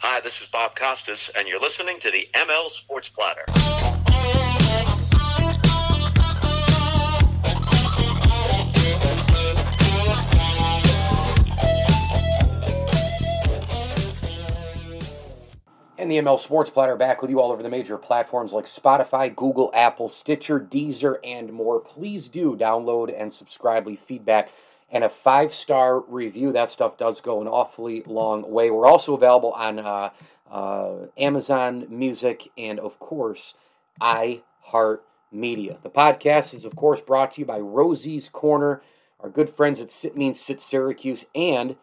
Hi, this is Bob Costas, and you're listening to the ML Sports Platter. And the ML Sports Platter back with you all over the major platforms like Spotify, Google, Apple, Stitcher, Deezer, and more. Please do download and subscribe, leave feedback, and a five star review. That stuff does go an awfully long way. We're also available on uh, uh, Amazon Music and, of course, iHeartMedia. The podcast is, of course, brought to you by Rosie's Corner, our good friends at Sit Means Sit Syracuse, and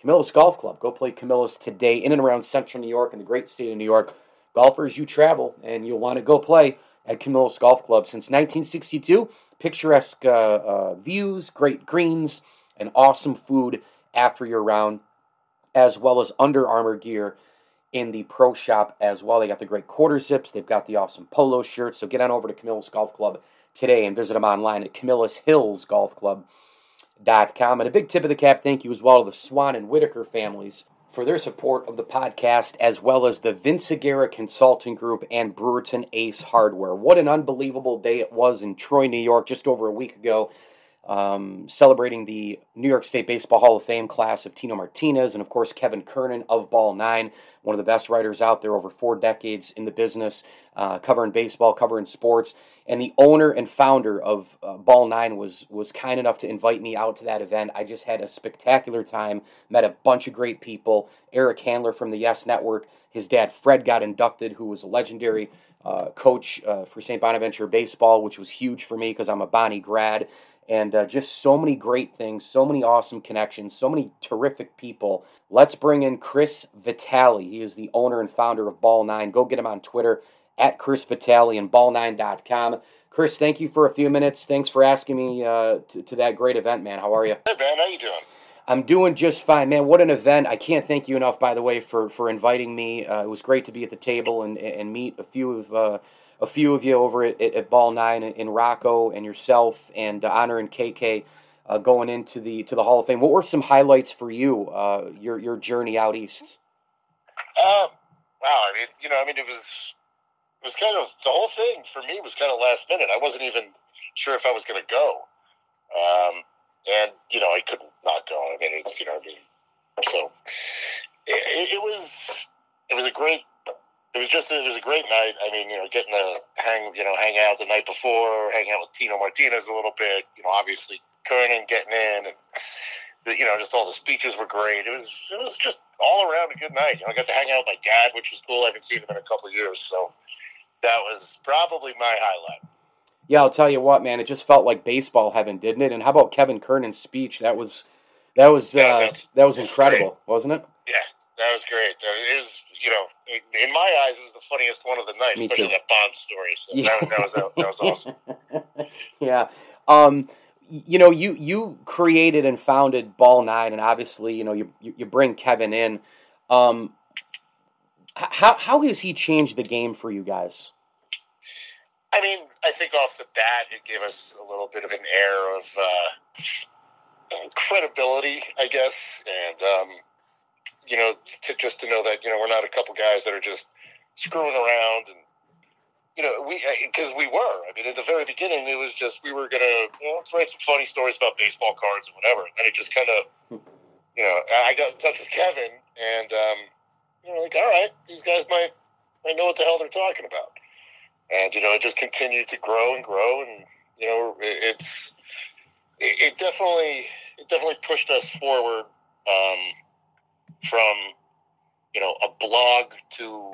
Camillus Golf Club. Go play Camillus today in and around central New York and the great state of New York. Golfers, you travel and you'll want to go play at Camillus Golf Club. Since 1962, picturesque uh, uh, views, great greens, and awesome food after your round, as well as Under Armour gear in the pro shop as well. They got the great quarter zips, they've got the awesome polo shirts. So get on over to Camillus Golf Club today and visit them online at Camillus Hills Golf Club. Com. And a big tip of the cap thank you as well to the Swan and Whitaker families for their support of the podcast, as well as the Vince Aguirre Consulting Group and Brewerton Ace Hardware. What an unbelievable day it was in Troy, New York, just over a week ago, um, celebrating the New York State Baseball Hall of Fame class of Tino Martinez and, of course, Kevin Kernan of Ball 9, one of the best writers out there over four decades in the business, uh, covering baseball, covering sports and the owner and founder of uh, Ball Nine was was kind enough to invite me out to that event. I just had a spectacular time. Met a bunch of great people. Eric Handler from the Yes Network. His dad Fred got inducted, who was a legendary uh, coach uh, for St. Bonaventure baseball, which was huge for me because I'm a Bonnie grad. And uh, just so many great things, so many awesome connections, so many terrific people. Let's bring in Chris Vitale. He is the owner and founder of Ball Nine. Go get him on Twitter at Chris Vitale and ball9.com. Chris, thank you for a few minutes. Thanks for asking me uh, to, to, that great event, man. How are you? Hey, man. How you doing? I'm doing just fine, man. What an event! I can't thank you enough, by the way, for for inviting me. Uh, it was great to be at the table and and meet a few of uh, a few of you over at, at, Ball Nine in Rocco and yourself and uh, Honor and KK uh, going into the to the Hall of Fame. What were some highlights for you? Uh, your your journey out east. Um, wow. I mean, you know, I mean, it was it was kind of the whole thing for me was kind of last minute. I wasn't even sure if I was going to go, um, and you know I couldn't not go. I mean, it's you know I mean, so it, it was it was a great. It was just it was a great night. I mean, you know, getting to hang you know hang out the night before, hang out with Tino Martinez a little bit. You know, obviously Kernan getting in, and the, you know, just all the speeches were great. It was it was just all around a good night. You know, I got to hang out with my dad, which was cool. I haven't seen him in a couple of years, so that was probably my highlight. Yeah, I'll tell you what, man. It just felt like baseball heaven, didn't it? And how about Kevin Kernan's speech? That was that was uh, that was incredible, great. wasn't it? Yeah, that was great. It was, you know, in my eyes, it was the funniest one of the night, Me especially too. that Bond story. So yeah. that, that, was that was awesome. yeah. Um, you know, you you created and founded Ball Nine, and obviously, you know, you you bring Kevin in. Um, how how has he changed the game for you guys? I mean, I think off the bat, it gave us a little bit of an air of uh, credibility, I guess, and um, you know, to, just to know that you know we're not a couple guys that are just screwing around and you know, we because we were. I mean, in the very beginning, it was just we were gonna you know, let's write some funny stories about baseball cards and whatever. And it just kind of, you know, I got in touch with Kevin, and um, you know, like, all right, these guys might might know what the hell they're talking about. And you know, it just continued to grow and grow, and you know, it, it's it, it definitely it definitely pushed us forward um, from you know a blog to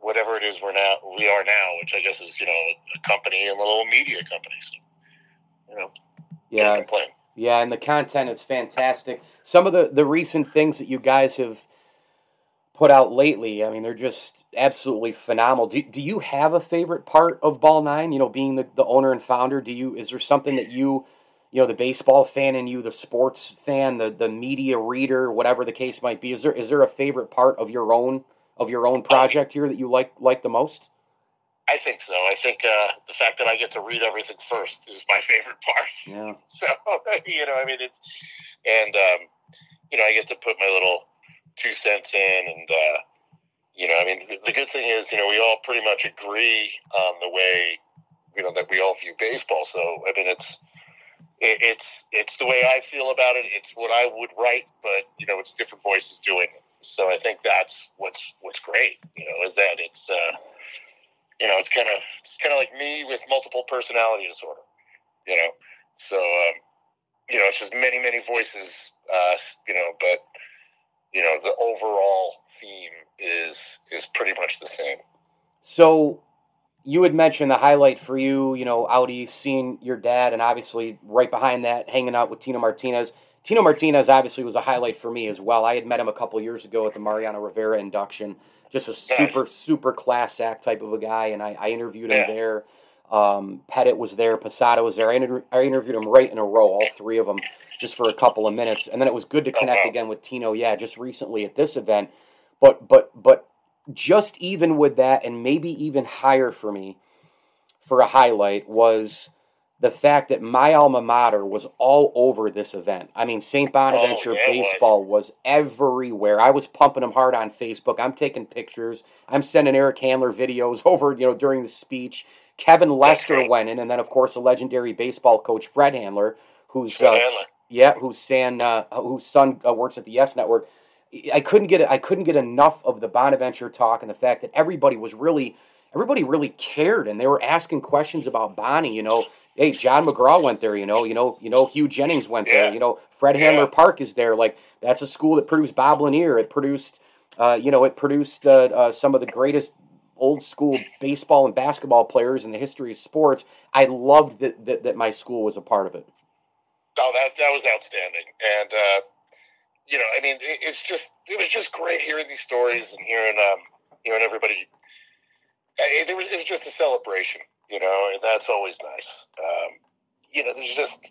whatever it is we're now we are now, which I guess is you know a company and a little media company. So, you know, yeah, yeah, and the content is fantastic. Some of the the recent things that you guys have put out lately. I mean, they're just absolutely phenomenal. Do, do you have a favorite part of Ball Nine? You know, being the, the owner and founder, do you is there something that you you know the baseball fan in you, the sports fan, the the media reader, whatever the case might be. Is there is there a favorite part of your own of your own project here that you like like the most? I think so. I think uh, the fact that I get to read everything first is my favorite part. Yeah. So you know, I mean, it's and um, you know, I get to put my little two cents in, and uh, you know, I mean, the, the good thing is, you know, we all pretty much agree on the way you know that we all view baseball. So I mean, it's it, it's it's the way I feel about it. It's what I would write, but you know, it's different voices doing it. So I think that's what's what's great. You know, is that it's uh, you know it's kind of it's kind of like me with multiple personality disorder. You know, so um, you know it's just many many voices. Uh, you know, but you know the overall theme is is pretty much the same. So you had mentioned the highlight for you, you know, Audi seeing your dad, and obviously right behind that, hanging out with Tino Martinez. Tino Martinez obviously was a highlight for me as well. I had met him a couple years ago at the Mariano Rivera induction. Just a super, nice. super class act type of a guy, and I, I interviewed him yeah. there. Um, Pettitte was there, Posada was there. I, inter- I interviewed him right in a row, all three of them, just for a couple of minutes, and then it was good to connect oh, again with Tino. Yeah, just recently at this event, but but but just even with that, and maybe even higher for me for a highlight was the fact that my alma mater was all over this event. I mean, St. Bonaventure oh, yeah, baseball was. was. everywhere. I was pumping them hard on Facebook. I'm taking pictures. I'm sending Eric Handler videos over, you know, during the speech. Kevin Lester went in, and then of course a legendary baseball coach, Fred Handler, who's uh, yeah, whose son uh, whose son uh, works at the Yes Network. I couldn't get I couldn't get enough of the Bonaventure talk and the fact that everybody was really everybody really cared and they were asking questions about Bonnie. You know, hey, John McGraw went there, you know, you know, you know, Hugh Jennings went yeah. there, you know, Fred Handler yeah. Park is there. Like that's a school that produced Bob Lanier. It produced, uh, you know, it produced uh, uh, some of the greatest old school baseball and basketball players in the history of sports. I loved that that, that my school was a part of it. Oh, that that was outstanding, and uh, you know, I mean, it, it's just it was just great hearing these stories and hearing um, hearing everybody. It, it was it was just a celebration you know, and that's always nice. Um, you know, there's just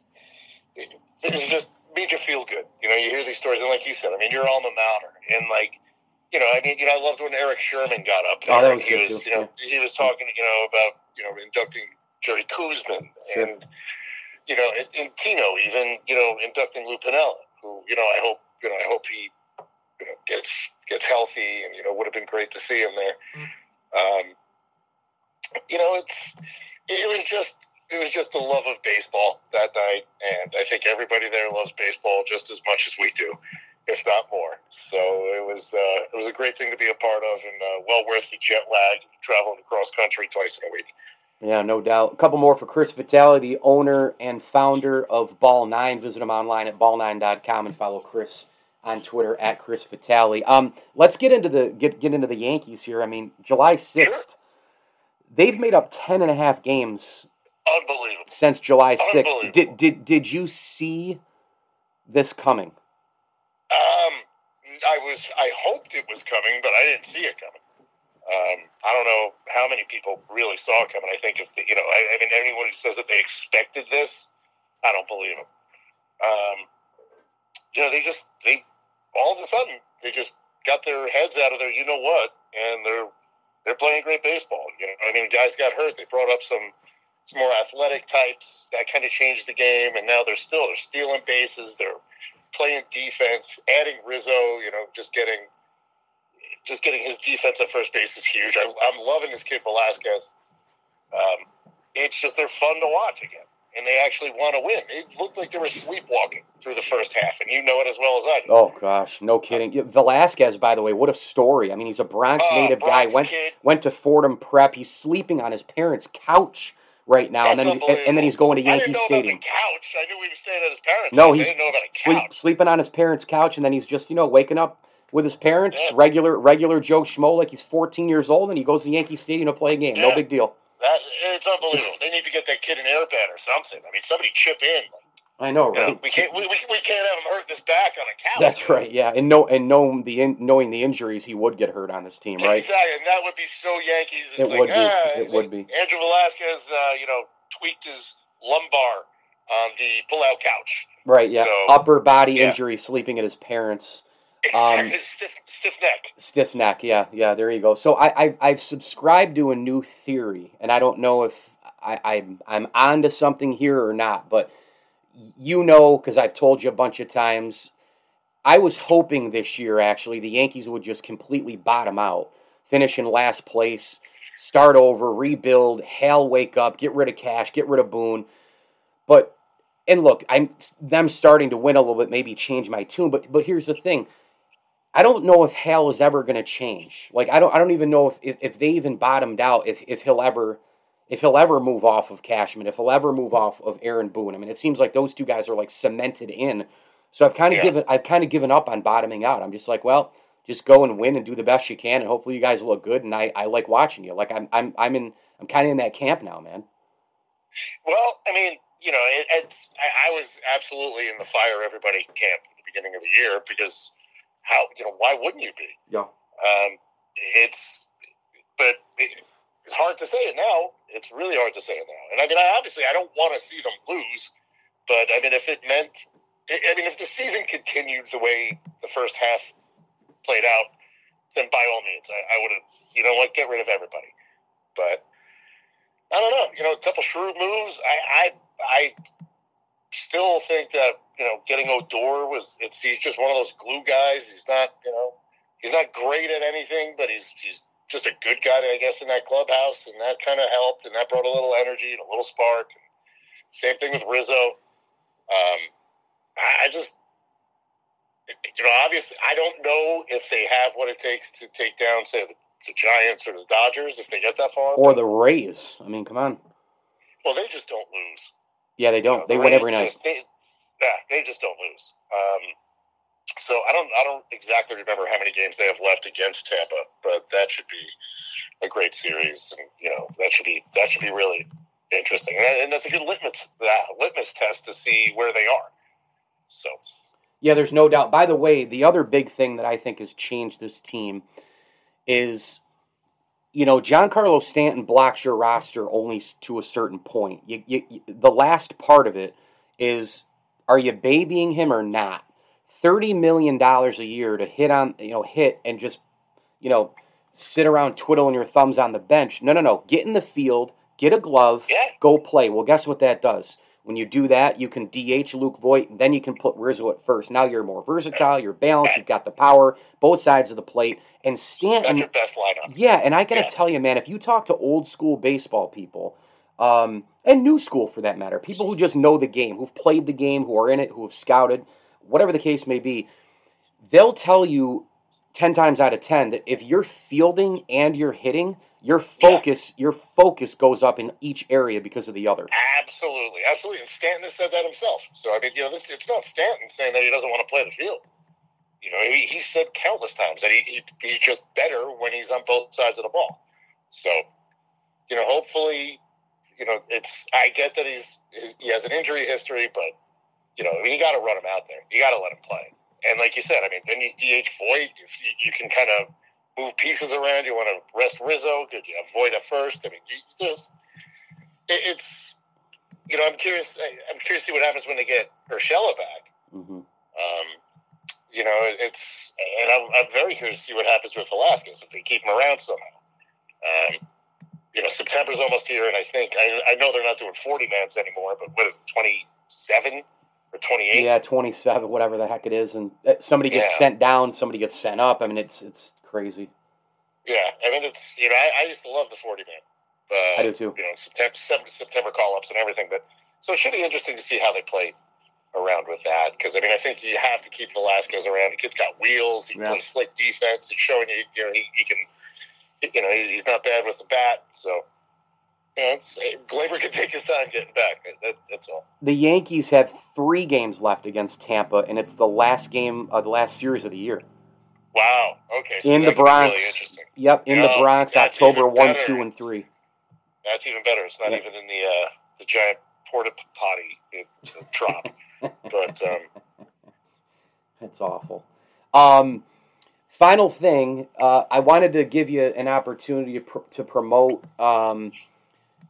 there's just made you feel good. You know, you hear these stories, and like you said, I mean, your alma mater, and like, you know, I mean, you know, I loved when Eric Sherman got up there. Oh, was he was, you know, he was talking, you know, about you know inducting Jerry sure. and you know, and, and, Tino even, you know, inducting Lou Piniella, who you know, I hope, you know, I hope he you know gets gets healthy, and you know, would have been great to see him there. Um, you know, it's it was just it was just the love of baseball that night, and I think everybody there loves baseball just as much as we do, if not more. So it was uh, it was a great thing to be a part of, and uh, well worth the jet lag traveling across country twice in a week. Yeah, no doubt. A couple more for Chris Vitale, the owner and founder of Ball Nine. Visit him online at ball9.com and follow Chris on Twitter at Chris Vitale. Um, let's get into the get get into the Yankees here. I mean, July sixth. They've made up 10 and a half games Unbelievable. since July 6th. Did, did, did you see this coming? Um, I was. I hoped it was coming, but I didn't see it coming. Um, I don't know how many people really saw it coming. I think if the, you know, I, I mean, anyone who says that they expected this, I don't believe them. Um, you know, they just they all of a sudden they just got their heads out of their you know what, and they're they're playing great baseball. You know, I mean, guys got hurt. They brought up some some more athletic types that kind of changed the game, and now they're still they're stealing bases. They're playing defense, adding Rizzo. You know, just getting just getting his defense at first base is huge. I, am loving this kid Velazquez. Um, it's just they're fun to watch again and they actually want to win. It looked like they were sleepwalking through the first half, and you know it as well as I do. Oh gosh, no kidding. Velazquez, by the way, what a story! I mean, he's a Bronx uh, native Bronx guy. Went kid. went to Fordham Prep. He's sleeping on his parents' couch right now, That's and then and then he's going to Yankee Stadium. couch. I knew he was staying at his parents. No, he's sleep, sleeping on his parents' couch, and then he's just you know waking up with his parents, yeah. regular regular Joe Schmo, like he's 14 years old, and he goes to Yankee Stadium to play a game. Yeah. No big deal. That it's unbelievable. they need to get that kid an airbed or something. I mean, somebody chip in. I know, You know, right? we can't we, we, we can't have him hurting his back on a couch. That's right. Yeah, and know and know the in, knowing the injuries, he would get hurt on this team, right? Exactly, and that would be so Yankees. It's It like, would be. ah, It would be. Andrew Velazquez, uh, you know, tweaked his lumbar on the pull-out couch. Right. Yeah. So- Upper body yeah. injury, sleeping at his parents. Um, stiff, stiff neck. Stiff neck, yeah, yeah. There you go. So I, I I've subscribed to a new theory, and I don't know if I, I'm I'm onto something here or not. But you know, because I've told you a bunch of times, I was hoping this year actually the Yankees would just completely bottom out, finish in last place, start over, rebuild, Hal wake up, get rid of Cash, get rid of Boone. But and look, I'm them starting to win a little bit, maybe change my tune. But but here's the thing. I don't know if Hal is ever going to change. Like I don't I don't even know if, if, if they even bottomed out if, if he'll ever if he'll ever move off of Cashman, if he'll ever move off of Aaron Boone. I mean, it seems like those two guys are like cemented in. So I've kind of Yeah. given I've kind of given up on bottoming out. I'm just like, well, just go and win and do the best you can, and hopefully you guys look good. And I, I like watching you. Like I'm I'm I'm in I'm kind of in that camp now, man. Well, I mean, you know, it, it's I, I was absolutely in the fire everybody camp at the beginning of the year because how you know why wouldn't you be? Yeah. Um, it's but it, it's hard to say it now. It's really hard to say it now. And I mean, I, obviously, I don't want to see them lose, but I mean, if it meant, I mean, if the season continued the way the first half played out, then by all means, I, I would have. You know what? Get rid of everybody. But I don't know. You know, a couple shrewd moves. I, I, I still think that you know getting Odor was. It's he's just one of those glue guys. He's not. You know, he's not great at anything, but he's he's just a good guy, I guess, in that clubhouse, and that kind of helped, and that brought a little energy and a little spark. Same thing with Rizzo. Um, I just, you know, obviously, I don't know if they have what it takes to take down, say, the, the Giants or the Dodgers if they get that far. Or the Rays. I mean, come on. well, they just don't lose. Yeah, they You know, don't. They the win every night. Just, they, yeah, they just don't lose. Um, so I don't, I don't exactly remember how many games they have left against Tampa, but that should be a great series, and you know that should be that should be really interesting, and, and that's a good litmus that litmus test to see where they are. So Yeah, there's no doubt. By the way, the other big thing that I think has changed this team is, you know, Giancarlo Stanton blocks your roster only to a certain point. You, you, you- the last part of it is, are you babying him or not? Thirty million dollars a year to hit on, you know, hit and just, you know, sit around twiddling your thumbs on the bench. No, no, no. Get in the field, get a glove, Yeah. go play. Well, guess what that does? When you do that, you can DH Luke Voit, and then you can put Rizzo at first. Now you're more versatile, you're balanced, you've got the power, both sides of the plate. And that's Stanton, your best lineup. yeah, and I gotta Yeah. tell you, man, if you talk to old school baseball people, um, and new school for that matter, people who just know the game, who've played the game, who are in it, who have scouted, whatever the case may be, they'll tell you 10 times out of 10 that if you're fielding and you're hitting, your focus your focus goes up in each area because of the other. Absolutely, absolutely. And Stanton has said that himself. So I mean, you know, this it's not Stanton saying that he doesn't want to play the field. You know, he, he said countless times that he, he he's just better when he's on both sides of the ball. So, you know, hopefully, you know, it's I get that he's, he has an injury history, but you know, I mean, you got to run him out there. You got to let him play. And like you said, I mean, then you DH Voit. If you, you can kind of move pieces around, you want to rest Rizzo. Could you have Voit at first? I mean, you, there's it, it's you know, I'm curious. I'm curious to see what happens when they get Urshela back. hmm Um, you know, it, it's and I'm, I'm very curious to see what happens with Velazquez if they keep him around somehow. Um, you know, September's almost here, and I think I, I know they're not doing 40 mans anymore, but what is it, 27 or 28? Yeah, 27, whatever the heck it is, and uh, somebody gets Yeah. sent down, somebody gets sent up. I mean, it's it's crazy. Yeah, I mean, it's you know, I, I used to love the 40 man. Uh, I do too. You know, September, September call ups and everything, but so it should be interesting to see how they play around with that because I mean, I think you have to keep Velazquez around. The kid's got wheels. He Yeah. plays slick defense. He's showing you, you know, he, he can, you know, he's, he's not bad with the bat. So, you know, it's Gleyber can take his time getting back. That, that's all. The Yankees have three games left against Tampa, and it's the last game of the last series of the year. Wow. Okay. So in the Bronx. Really interesting. Yep, in the Bronx, October one, two, and three. That's even better. It's not Yeah. even in the uh, the giant porta potty, drop. but um, that's awful. Um, final thing, uh, I wanted to give you an opportunity to, pr- to promote. Um,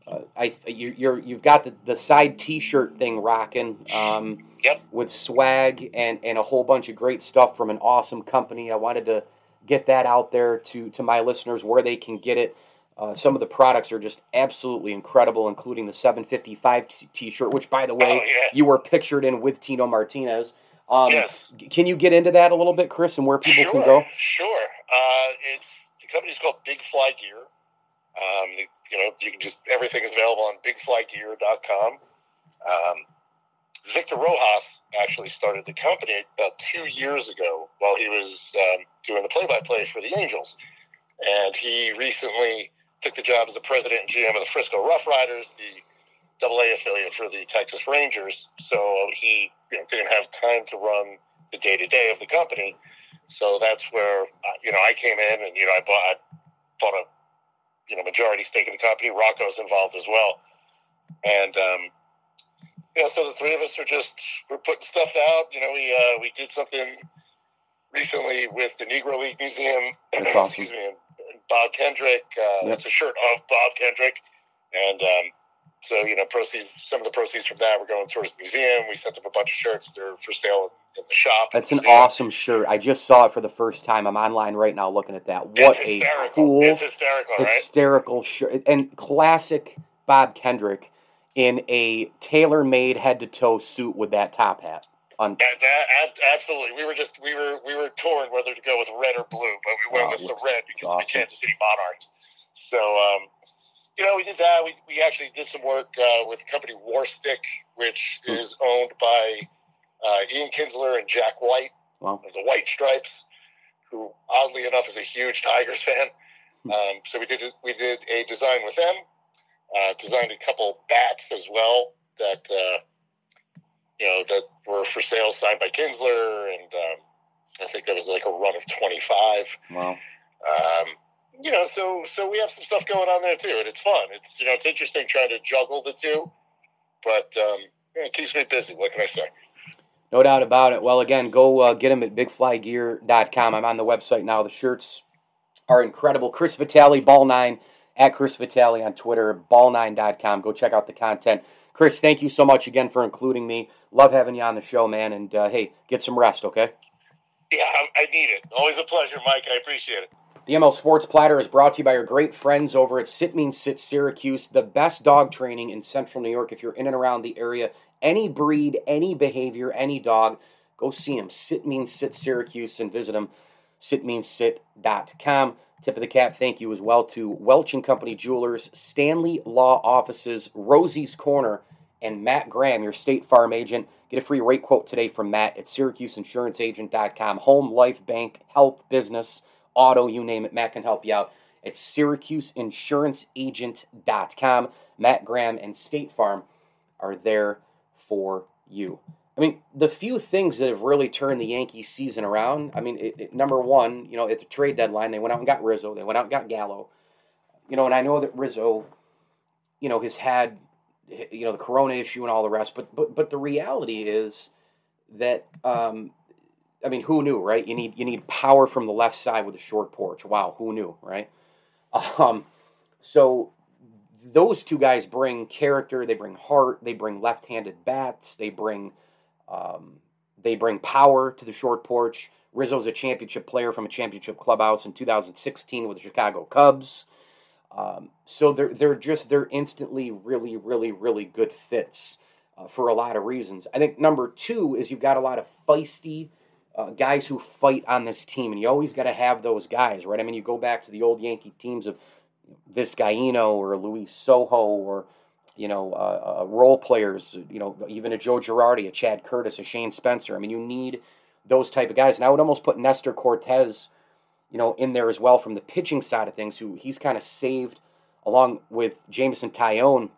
uh, I you, you're you've got the, the side T-shirt thing rocking. Um, Yep. With swag and and a whole bunch of great stuff from an awesome company. I wanted to get that out there to to my listeners where they can get it. Uh, some of the products are just absolutely incredible, including the 755 t- t-shirt, which, by the way, Oh, yeah. you were pictured in with Tino Martinez. Um, Yes. Can you get into that a little bit, Chris, and where people sure, can go? Sure. Uh, it's the company's called Big Fly Gear. Um, the- you know, you can just everything is available on BigFlyGear.com. Um, Victor Rojas actually started the company about two years ago while he was um, doing the play-by-play for the Angels, and he recently took the job as the president and GM of the Frisco Rough Riders, the Double A affiliate for the Texas Rangers. So he you know, didn't have time to run the day-to-day of the company. So that's where uh, you know I came in, and you know I bought I bought a you know majority stake in the company. Rocco's involved as well, and um, you know so the three of us are just we're putting stuff out. You know we uh, we did something recently with the Negro League Museum. Awesome. excuse me, and Bob Kendrick. Uh, Yep. It's a shirt of Bob Kendrick, and um, so you know proceeds. Some of the proceeds from that were going towards the museum. We sent them a bunch of shirts. They're for sale in the shop. That's an Museum. awesome shirt. I just saw it for the first time. I'm online right now looking at that. What a hysterical. cool, It's hysterical, right? shirt. And classic Bob Kendrick in a tailor made head to toe suit with that top hat. On, That, that, ab- absolutely. We were just we were we were torn whether to go with red or blue, but we went Oh, with the red because of awesome. the Kansas City Monarchs. So um, you know, we did that. We we actually did some work uh, with the company Warstic, which Hmm. is owned by uh, Ian Kinsler and Jack White Wow. of the White Stripes, who oddly enough is a huge Tigers fan. Hmm. Um, so we did we did a design with them. Uh, designed a couple bats as well that uh, you know that were for sale, signed by Kinsler, and um, I think there was like a run of twenty five. wow. Um, you know, so so we have some stuff going on there too, and it's fun. It's you know it's interesting trying to juggle the two, but um, it keeps me busy. What can I say? No doubt about it. Well, again, go uh, get them at bigflygear.com. I'm on the website now. The shirts are incredible. Chris Vitale, Ball9, at Chris Vitale on Twitter, ball9.com. Go check out the content. Chris, thank you so much again for including me. Love having you on the show, man. And uh, hey, get some rest, okay? Yeah, I, I need it. Always a pleasure, Mike. I appreciate it. The ML Sports Platter is brought to you by our great friends over at Sit Means Sit Syracuse, the best dog training in central New York. If you're in and around the area, any breed, any behavior, any dog, go see them. Sit Means Sit Syracuse and visit them. Sitmeanssit.com. Tip of the cap, thank you as well to Welch and Company Jewelers, Stanley Law Offices, Rosie's Corner, and Matt Graham, your State Farm agent. Get a free rate quote today from Matt at SyracuseInsuranceAgent.com. Home, life, bank, health, business, auto, you name it, Matt can help you out at SyracuseInsuranceAgent.com. Matt Graham and State Farm are there for you. I mean, the few things that have really turned the Yankees season around, I mean, it, it- number one, you know, at the trade deadline, they went out and got Rizzo. They went out and got Gallo. You know, and I know that Rizzo, you know, has had, you know, the corona issue and all the rest, but but but the reality is that um, I mean, who knew, right? You need you need power from the left side with a short porch. Wow, who knew, right? Um, so those two guys bring character. They bring heart. They bring left-handed bats. They bring um, they bring power to the short porch. Rizzo's a championship player from a championship clubhouse in 2016 with the Chicago Cubs. Um, so they're they're just they're instantly really really really good fits uh, for a lot of reasons. I think number two is you've got a lot of feisty uh, guys who fight on this team, and you always got to have those guys, right? I mean, you go back to the old Yankee teams of Vizcaino or Luis Sojo or you know uh, uh, role players, you know even a Joe Girardi, a Chad Curtis, a Shane Spencer. I mean, you need those type of guys, and I would almost put Nestor Cortes, you know, in there as well from the pitching side of things. Who he's kind of saved along with Jameson Taillon,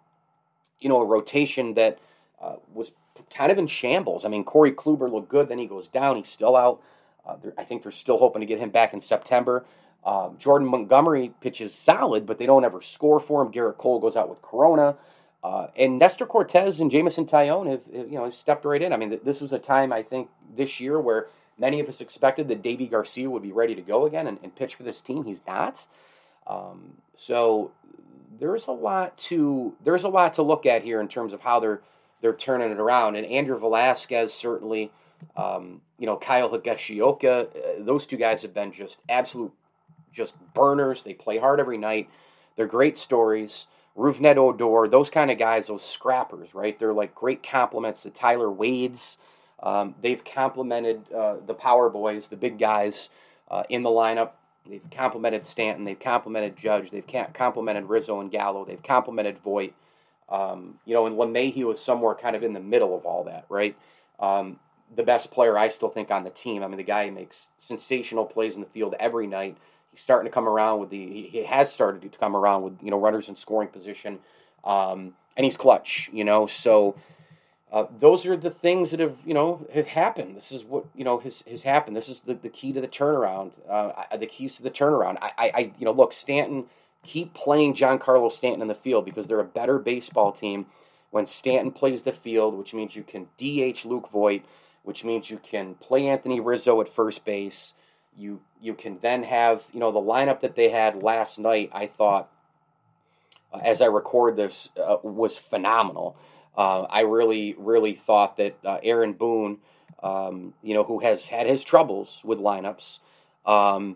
you know, a rotation that uh, was kind of in shambles. I mean, Corey Kluber looked good, then he goes down. He's still out. Uh, I think they're still hoping to get him back in September. Um, Jordan Montgomery pitches solid, but they don't ever score for him. Gerrit Cole goes out with Corona. Uh, and Nestor Cortes and Jameson Taillon have, you know, stepped right in. I mean, this was a time I think this year where many of us expected that Deivi Garcia would be ready to go again and, and pitch for this team. He's not. Um, so there's a lot to there's a lot to look at here in terms of how they're they're turning it around. And Andrew Velazquez certainly, um, you know, Kyle Higashioka, uh, those two guys have been just absolute just burners. They play hard every night. They're great stories. Rougned Odor, those kind of guys, those scrappers, right? They're like great compliments to Tyler Wade's. Um, they've complemented uh, the power boys, the big guys uh, in the lineup. They've complimented Stanton. They've complimented Judge. They've complimented Rizzo and Gallo. They've complimented Voit. Um, you know, and LeMahieu was somewhere kind of in the middle of all that, right? Um, the best player I still think on the team. I mean, the guy makes sensational plays in the field every night. He's starting to come around with the. He, has started to come around with you know runners in scoring position, um, and he's clutch. You know, so uh, those are the things that have you know have happened. This is what you know has has happened. This is the, the key to the turnaround. Uh, the keys to the turnaround. I, I, I you know look Stanton keep playing Giancarlo Stanton in the field because they're a better baseball team when Stanton plays the field, which means you can DH Luke Voit, which means you can play Anthony Rizzo at first base. You you can then have you know the lineup that they had last night. I thought, uh, as I record this, uh, was phenomenal. Uh, I really really thought that uh, Aaron Boone, um, you know, who has had his troubles with lineups. Um,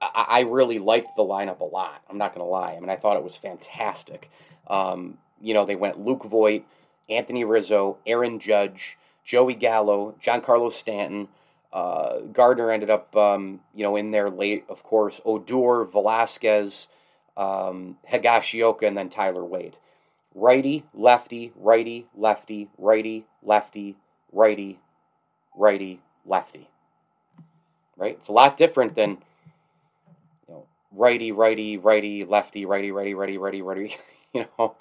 I, I really liked the lineup a lot. I'm not going to lie. I mean, I thought it was fantastic. Um, you know, they went Luke Voit, Anthony Rizzo, Aaron Judge, Joey Gallo, Giancarlo Stanton. Uh, Gardner ended up, um, you know, in there late, of course. Odor, Velazquez, um, Higashioka, and then Tyler Wade. Righty, lefty, righty, lefty, righty, lefty, righty, righty, lefty. Right? It's a lot different than righty, righty, righty, lefty, righty, righty, righty, righty, righty. You know,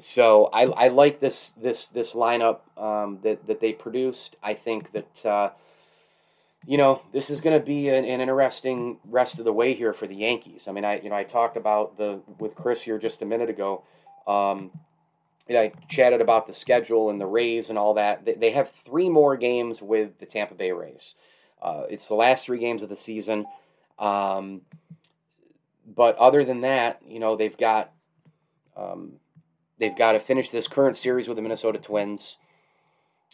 so I, I like this this this lineup um, that that they produced. I think that uh, you know this is going to be an, an, interesting rest of the way here for the Yankees. I mean, I you know I talked about the with Chris here just a minute ago. Um, know, I chatted about the schedule and the Rays and all that. They, they have three more games with the Tampa Bay Rays. Uh, it's the last three games of the season. Um, but other than that, you know, they've got um, they've got to finish this current series with the Minnesota Twins.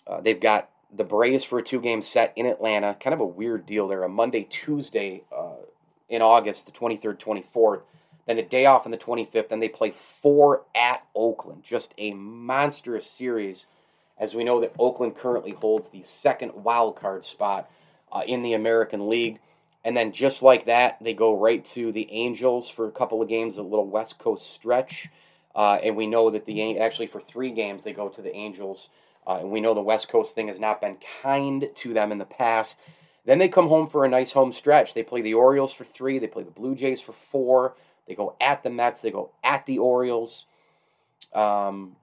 Uh, they've got the Braves for a two-game set in Atlanta. Kind of a weird deal there. A Monday, Tuesday uh, in August, the 23rd, 24th. Then a day off on the 25th. Then they play four at Oakland. Just a monstrous series, as we know that Oakland currently holds the second wild card spot uh, in the American League. And then just like that, they go right to the Angels for a couple of games, a little West Coast stretch. Uh, and we know that the actually for three games they go to the Angels. Uh, and we know the West Coast thing has not been kind to them in the past. Then they come home for a nice home stretch. They play the Orioles for three. They play the Blue Jays for four. They go at the Mets. They go at the Orioles. Um,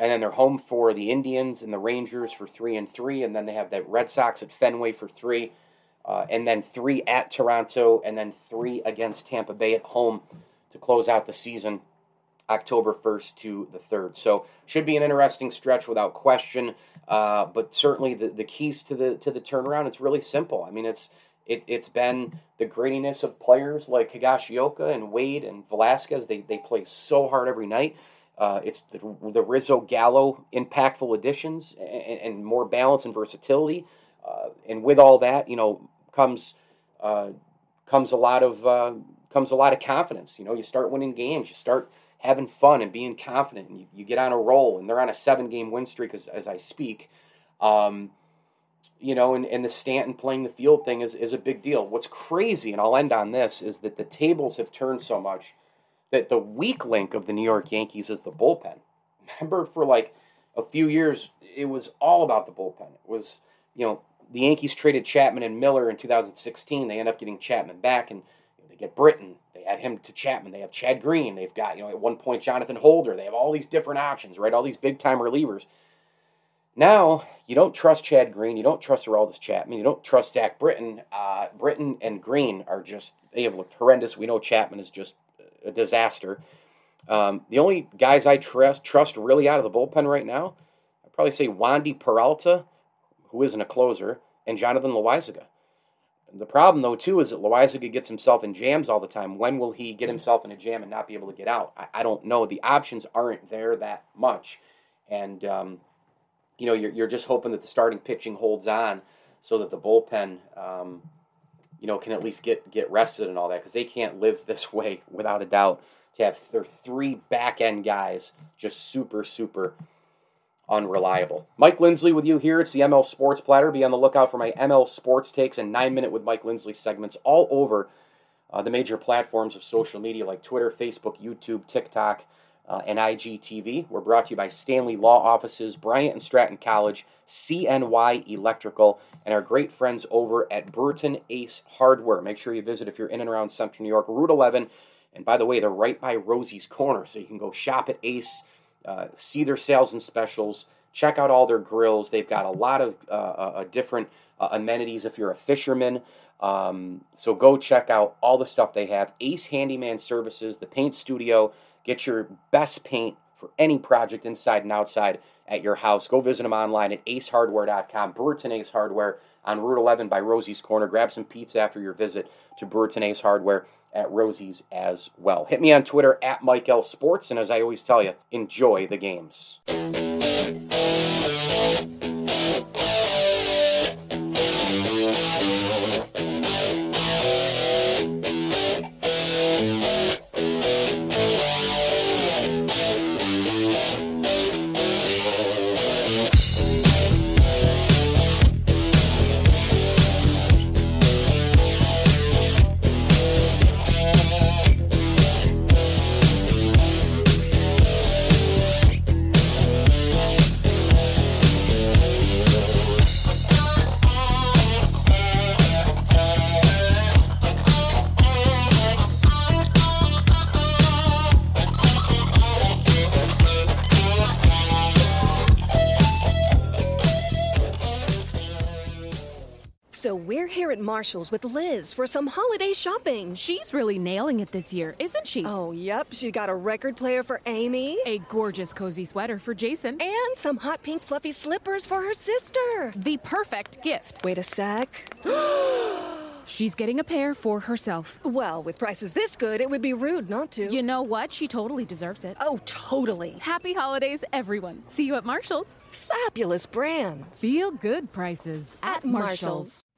and then they're home for the Indians and the Rangers for three and three. And then they have the Red Sox at Fenway for three uh, and then three at Toronto, and then three against Tampa Bay at home to close out the season, October 1st to the 3rd. So should be an interesting stretch without question. Uh, but certainly the, the keys to the to the turnaround, it's really simple. I mean, it's it, it's been the grittiness of players like Higashioka and Wade and Velazquez. They, they play so hard every night. Uh, it's the, the Rizzo Gallo impactful additions and, and more balance and versatility. Uh, and with all that, you know, comes uh, comes a lot of uh, comes a lot of confidence. You know, you start winning games, you start having fun and being confident, and you, you get on a roll. And they're on a seven game win streak as, as I speak. Um, you know, and, and the Stanton playing the field thing is, is a big deal. What's crazy, and I'll end on this, is that the tables have turned so much that the weak link of the New York Yankees is the bullpen. Remember, for like a few years, it was all about the bullpen. It was, you know, the Yankees traded Chapman and Miller in 2016. They end up getting Chapman back, and they get Britton. They add him to Chapman. They have Chad Green. They've got you know at one point Jonathan Holder. They have all these different options, right? All these big time relievers. Now you don't trust Chad Green. You don't trust Aroldis Chapman. You don't trust Zach Britton. Uh, Britton and Green are just they have looked horrendous. We know Chapman is just a disaster. Um, the only guys I trust trust really out of the bullpen right now, I'd probably say Wandy Peralta, who isn't a closer, and Jonathan Loaisiga. The problem, though, too, is that Loaisiga gets himself in jams all the time. When will he get himself in a jam and not be able to get out? I, I don't know. The options aren't there that much. And, um, you know, you're, you're just hoping that the starting pitching holds on so that the bullpen, um, you know, can at least get, get rested and all that because they can't live this way without a doubt to have their three back end guys just super, super unreliable. Mike Lindsley with you here. It's the ML Sports Platter. Be on the lookout for my ML Sports takes and nine minute with Mike Lindsley segments all over uh, the major platforms of social media like Twitter, Facebook, YouTube, TikTok, uh, and IGTV. We're brought to you by Stanley Law Offices, Bryant and Stratton College, CNY Electrical, and our great friends over at Brewerton Ace Hardware. Make sure you visit if you're in and around Central New York, Route 11. And by the way, they're right by Rosie's Corner, so you can go shop at Ace uh, see their sales and specials, check out all their grills. They've got a lot of uh, uh, different uh, amenities if you're a fisherman. Um, so go check out all the stuff they have. Ace Handyman Services, the paint studio. Get your best paint for any project inside and outside at your house. Go visit them online at acehardware.com. Brewerton Ace Hardware on Route 11 by Rosie's Corner. Grab some pizza after your visit to Brewerton Ace Hardware at Rosie's as well. Hit me on Twitter at Mike L Sports, and as I always tell you, enjoy the games. Marshall's with Liz for some holiday shopping. She's really nailing it this year, isn't she? Oh, yep. She got a record player for Amy. A gorgeous cozy sweater for Jason. And some hot pink fluffy slippers for her sister. The perfect gift. Wait a sec. She's getting a pair for herself. Well, with prices this good, it would be rude not to. You know what? She totally deserves it. Oh, totally. Happy holidays, everyone. See you at Marshall's. Fabulous brands. Feel good prices at, At Marshall's.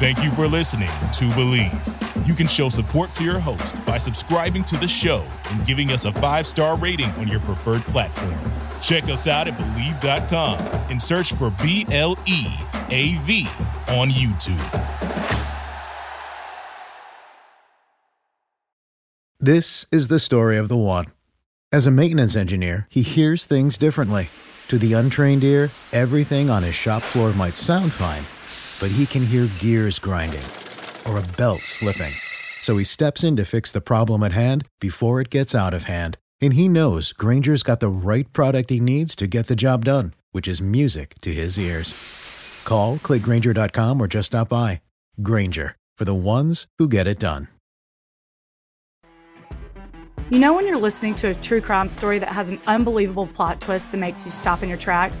Thank you for listening to Bleav. You can show support to your host by subscribing to the show and giving us a five star rating on your preferred platform. Check us out at Bleav.com and search for B L E A V on YouTube. This is the story of the one. As a maintenance engineer, he hears things differently. To the untrained ear, everything on his shop floor might sound fine, but he can hear gears grinding or a belt slipping. So he steps in to fix the problem at hand before it gets out of hand. And he knows Grainger's got the right product he needs to get the job done, which is music to his ears. Call, clickgrainger.com, or just stop by. Grainger, for the ones who get it done. You know, when you're listening to a true crime story that has an unbelievable plot twist that makes you stop in your tracks?